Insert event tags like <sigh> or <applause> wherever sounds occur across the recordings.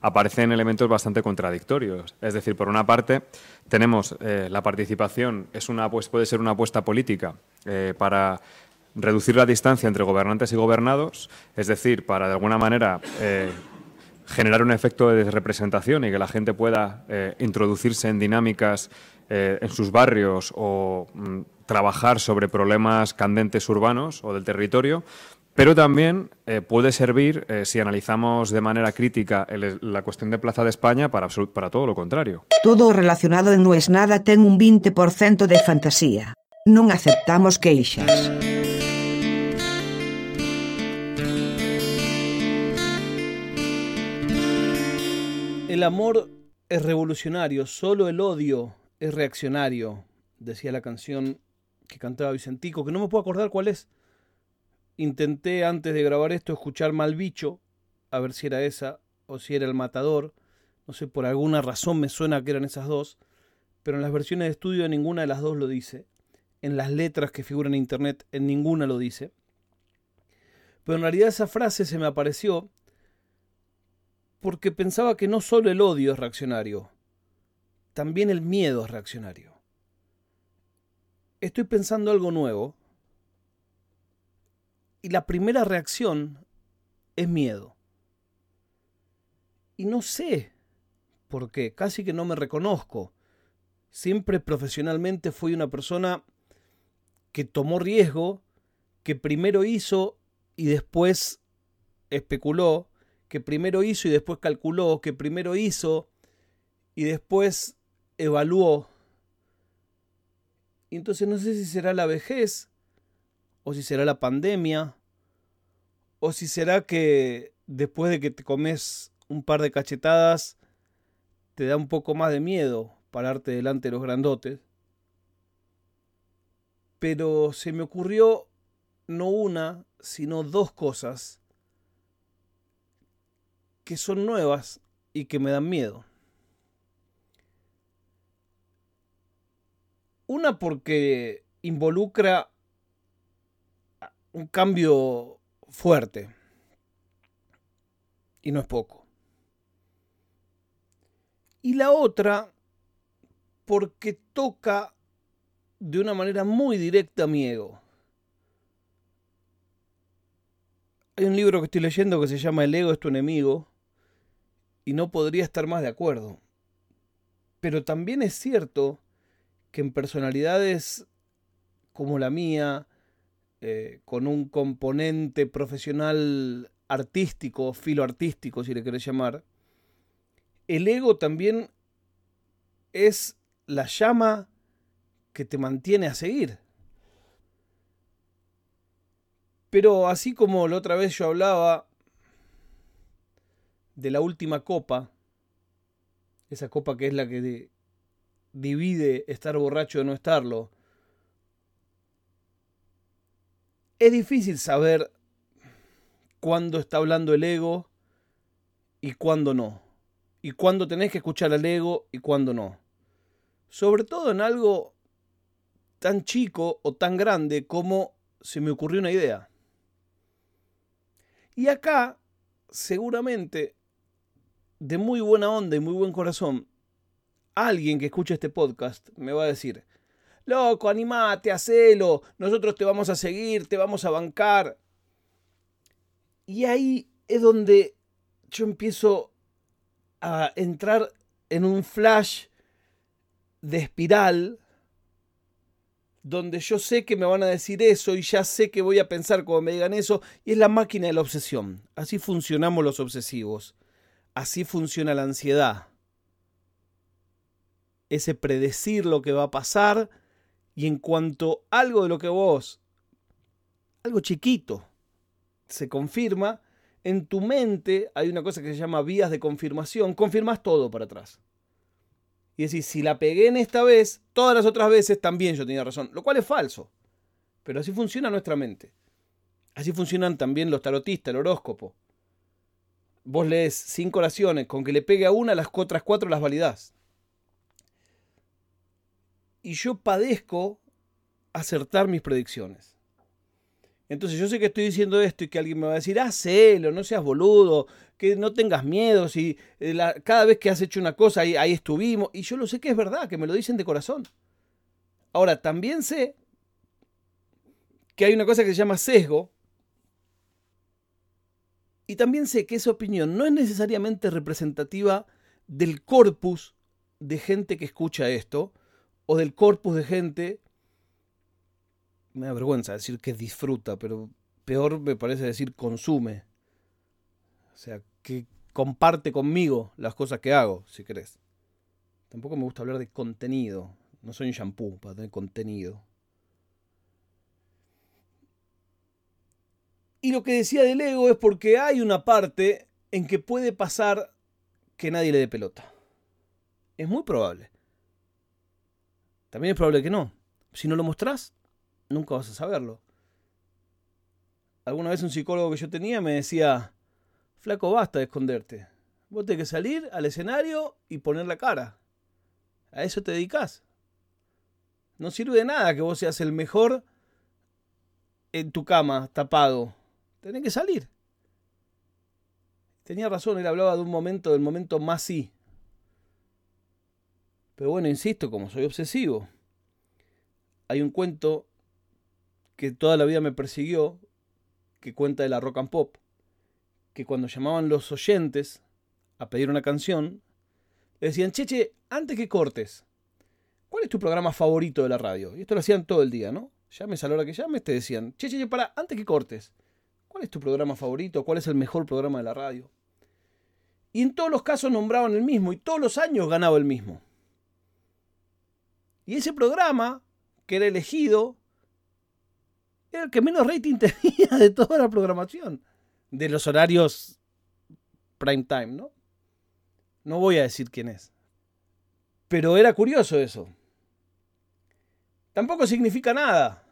aparecen elementos bastante contradictorios. Es decir, por una parte, tenemos eh, la participación, es una, pues, puede ser una apuesta política eh, para reducir la distancia entre gobernantes y gobernados, es decir, para de alguna manera eh, generar un efecto de representación y que la gente pueda introducirse en dinámicas en sus barrios o mm, trabajar sobre problemas candentes urbanos o del territorio, pero también eh, puede servir, eh, si analizamos de manera crítica la cuestión de Plaza de España, para, para todo lo contrario. Todo relacionado en No es Nada ten un 20% de fantasía. Non aceptamos queixas. El amor es revolucionario, solo el odio es reaccionario, decía la canción que cantaba Vicentico, que no me puedo acordar cuál es intenté antes de grabar esto escuchar Malbicho, a ver si era esa o si era El Matador. No sé, por alguna razón me suena que eran esas dos, pero en las versiones de estudio ninguna de las dos lo dice. En las letras que figuran en internet en ninguna lo dice. Pero en realidad esa frase se me apareció porque pensaba que no solo el odio es reaccionario, también el miedo es reaccionario. Estoy pensando algo nuevo, y la primera reacción es miedo. Y no sé por qué, casi que no me reconozco. Siempre profesionalmente fui una persona que tomó riesgo, que primero hizo y después especuló, que primero hizo y después calculó, que primero hizo y después evaluó. Y entonces no sé si será la vejez o si será la pandemia, o si será que después de que te comes un par de cachetadas, te da un poco más de miedo pararte delante de los grandotes. Pero se me ocurrió no una, sino dos cosas que son nuevas y que me dan miedo. Una porque involucra un cambio fuerte. Y no es poco. Y la otra, porque toca de una manera muy directa mi ego. Hay un libro que estoy leyendo que se llama El ego es tu enemigo y no podría estar más de acuerdo. Pero también es cierto que en personalidades como la mía, eh, con un componente profesional artístico, filo artístico, si le querés llamar, el ego también es la llama que te mantiene a seguir. Pero así como la otra vez yo hablaba de la última copa, esa copa que es la que divide estar borracho de no estarlo, es difícil saber cuándo está hablando el ego y cuándo no. Y cuándo tenés que escuchar al ego y cuándo no. Sobre todo en algo tan chico o tan grande como se me ocurrió una idea. Y acá, seguramente, de muy buena onda y muy buen corazón, alguien que escuche este podcast me va a decir, loco, animate, hacelo, nosotros te vamos a seguir, te vamos a bancar. Y ahí es donde yo empiezo a entrar en un flash de espiral donde yo sé que me van a decir eso y ya sé que voy a pensar cuando me digan eso, y es la máquina de la obsesión. Así funcionamos los obsesivos. Así funciona la ansiedad. Ese predecir lo que va a pasar y en cuanto algo de lo que vos, algo chiquito, se confirma, en tu mente hay una cosa que se llama vías de confirmación, confirmas todo para atrás. Y decís, si la pegué en esta vez, todas las otras veces también yo tenía razón, lo cual es falso. Pero así funciona nuestra mente. Así funcionan también los tarotistas, el horóscopo. Vos lees cinco oraciones, con que le pegue a una, las otras cuatro las validás y yo padezco acertar mis predicciones. Entonces yo sé que estoy diciendo esto y que alguien me va a decir, hacelo, no seas boludo, que no tengas miedo, si eh, cada vez que has hecho una cosa ahí estuvimos. Y yo lo sé que es verdad, que me lo dicen de corazón. Ahora, también sé que hay una cosa que se llama sesgo. Y también sé que esa opinión no es necesariamente representativa del corpus de gente que escucha esto, o del corpus de gente me da vergüenza decir que disfruta, pero peor me parece decir consume. O sea, que comparte conmigo las cosas que hago, si querés. Tampoco me gusta hablar de contenido. No soy un shampoo para tener contenido. Y lo que decía del ego es porque hay una parte en que puede pasar que nadie le dé pelota. Es muy probable. También es probable que no. Si no lo mostrás, nunca vas a saberlo. Alguna vez un psicólogo que yo tenía me decía, flaco, basta de esconderte. Vos tenés que salir al escenario y poner la cara. A eso te dedicas. No sirve de nada que vos seas el mejor en tu cama, tapado. Tenés que salir. Tenía razón, él hablaba de un momento, del momento más sí. Pero bueno, insisto, como soy obsesivo, hay un cuento que toda la vida me persiguió, que cuenta de la rock and pop, que cuando llamaban los oyentes a pedir una canción, le decían, Cheche, antes que cortes, ¿cuál es tu programa favorito de la radio? Y esto lo hacían todo el día, ¿no? Llames a la hora que llames, te decían, Cheche, para, antes que cortes, ¿cuál es tu programa favorito? ¿Cuál es el mejor programa de la radio? Y en todos los casos nombraban el mismo y todos los años ganaba el mismo. Y ese programa, que era elegido, era el que menos rating <laughs> tenía de toda la programación. De los horarios prime time, ¿no? No voy a decir quién es. Pero era curioso eso. Tampoco significa nada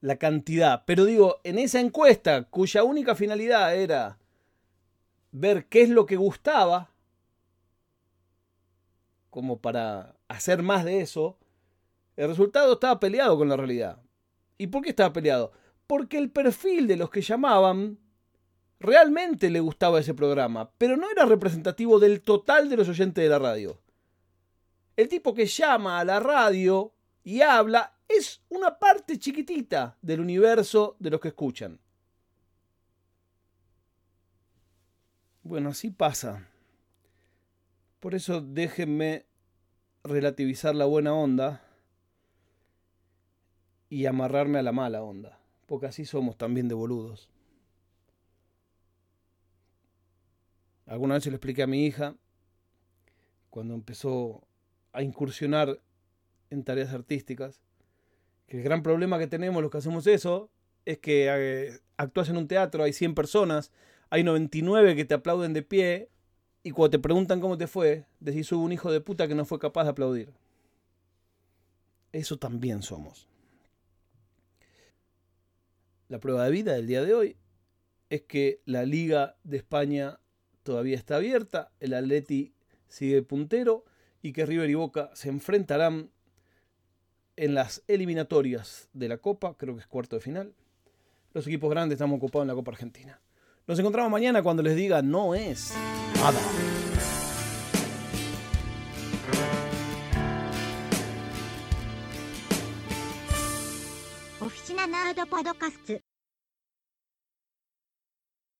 la cantidad. Pero digo, en esa encuesta, cuya única finalidad era ver qué es lo que gustaba, como para hacer más de eso, el resultado estaba peleado con la realidad. ¿Y por qué estaba peleado? Porque el perfil de los que llamaban realmente le gustaba ese programa, pero no era representativo del total de los oyentes de la radio. El tipo que llama a la radio y habla es una parte chiquitita del universo de los que escuchan. Bueno, así pasa. Por eso déjenme relativizar la buena onda y amarrarme a la mala onda, porque así somos también de boludos. Alguna vez se lo expliqué a mi hija cuando empezó a incursionar en tareas artísticas, que el gran problema que tenemos los que hacemos eso es que eh, actúas en un teatro, hay 100 personas, hay 99 que te aplauden de pie, y cuando te preguntan cómo te fue, decís hubo un hijo de puta que no fue capaz de aplaudir. Eso también somos. La prueba de vida del día de hoy es que la Liga de España todavía está abierta, el Atleti sigue puntero y que River y Boca se enfrentarán en las eliminatorias de la Copa, creo que es cuarto de final. Los equipos grandes estamos ocupados en la Copa Argentina. Nos encontramos mañana cuando les diga no es nada. Oficina Podcast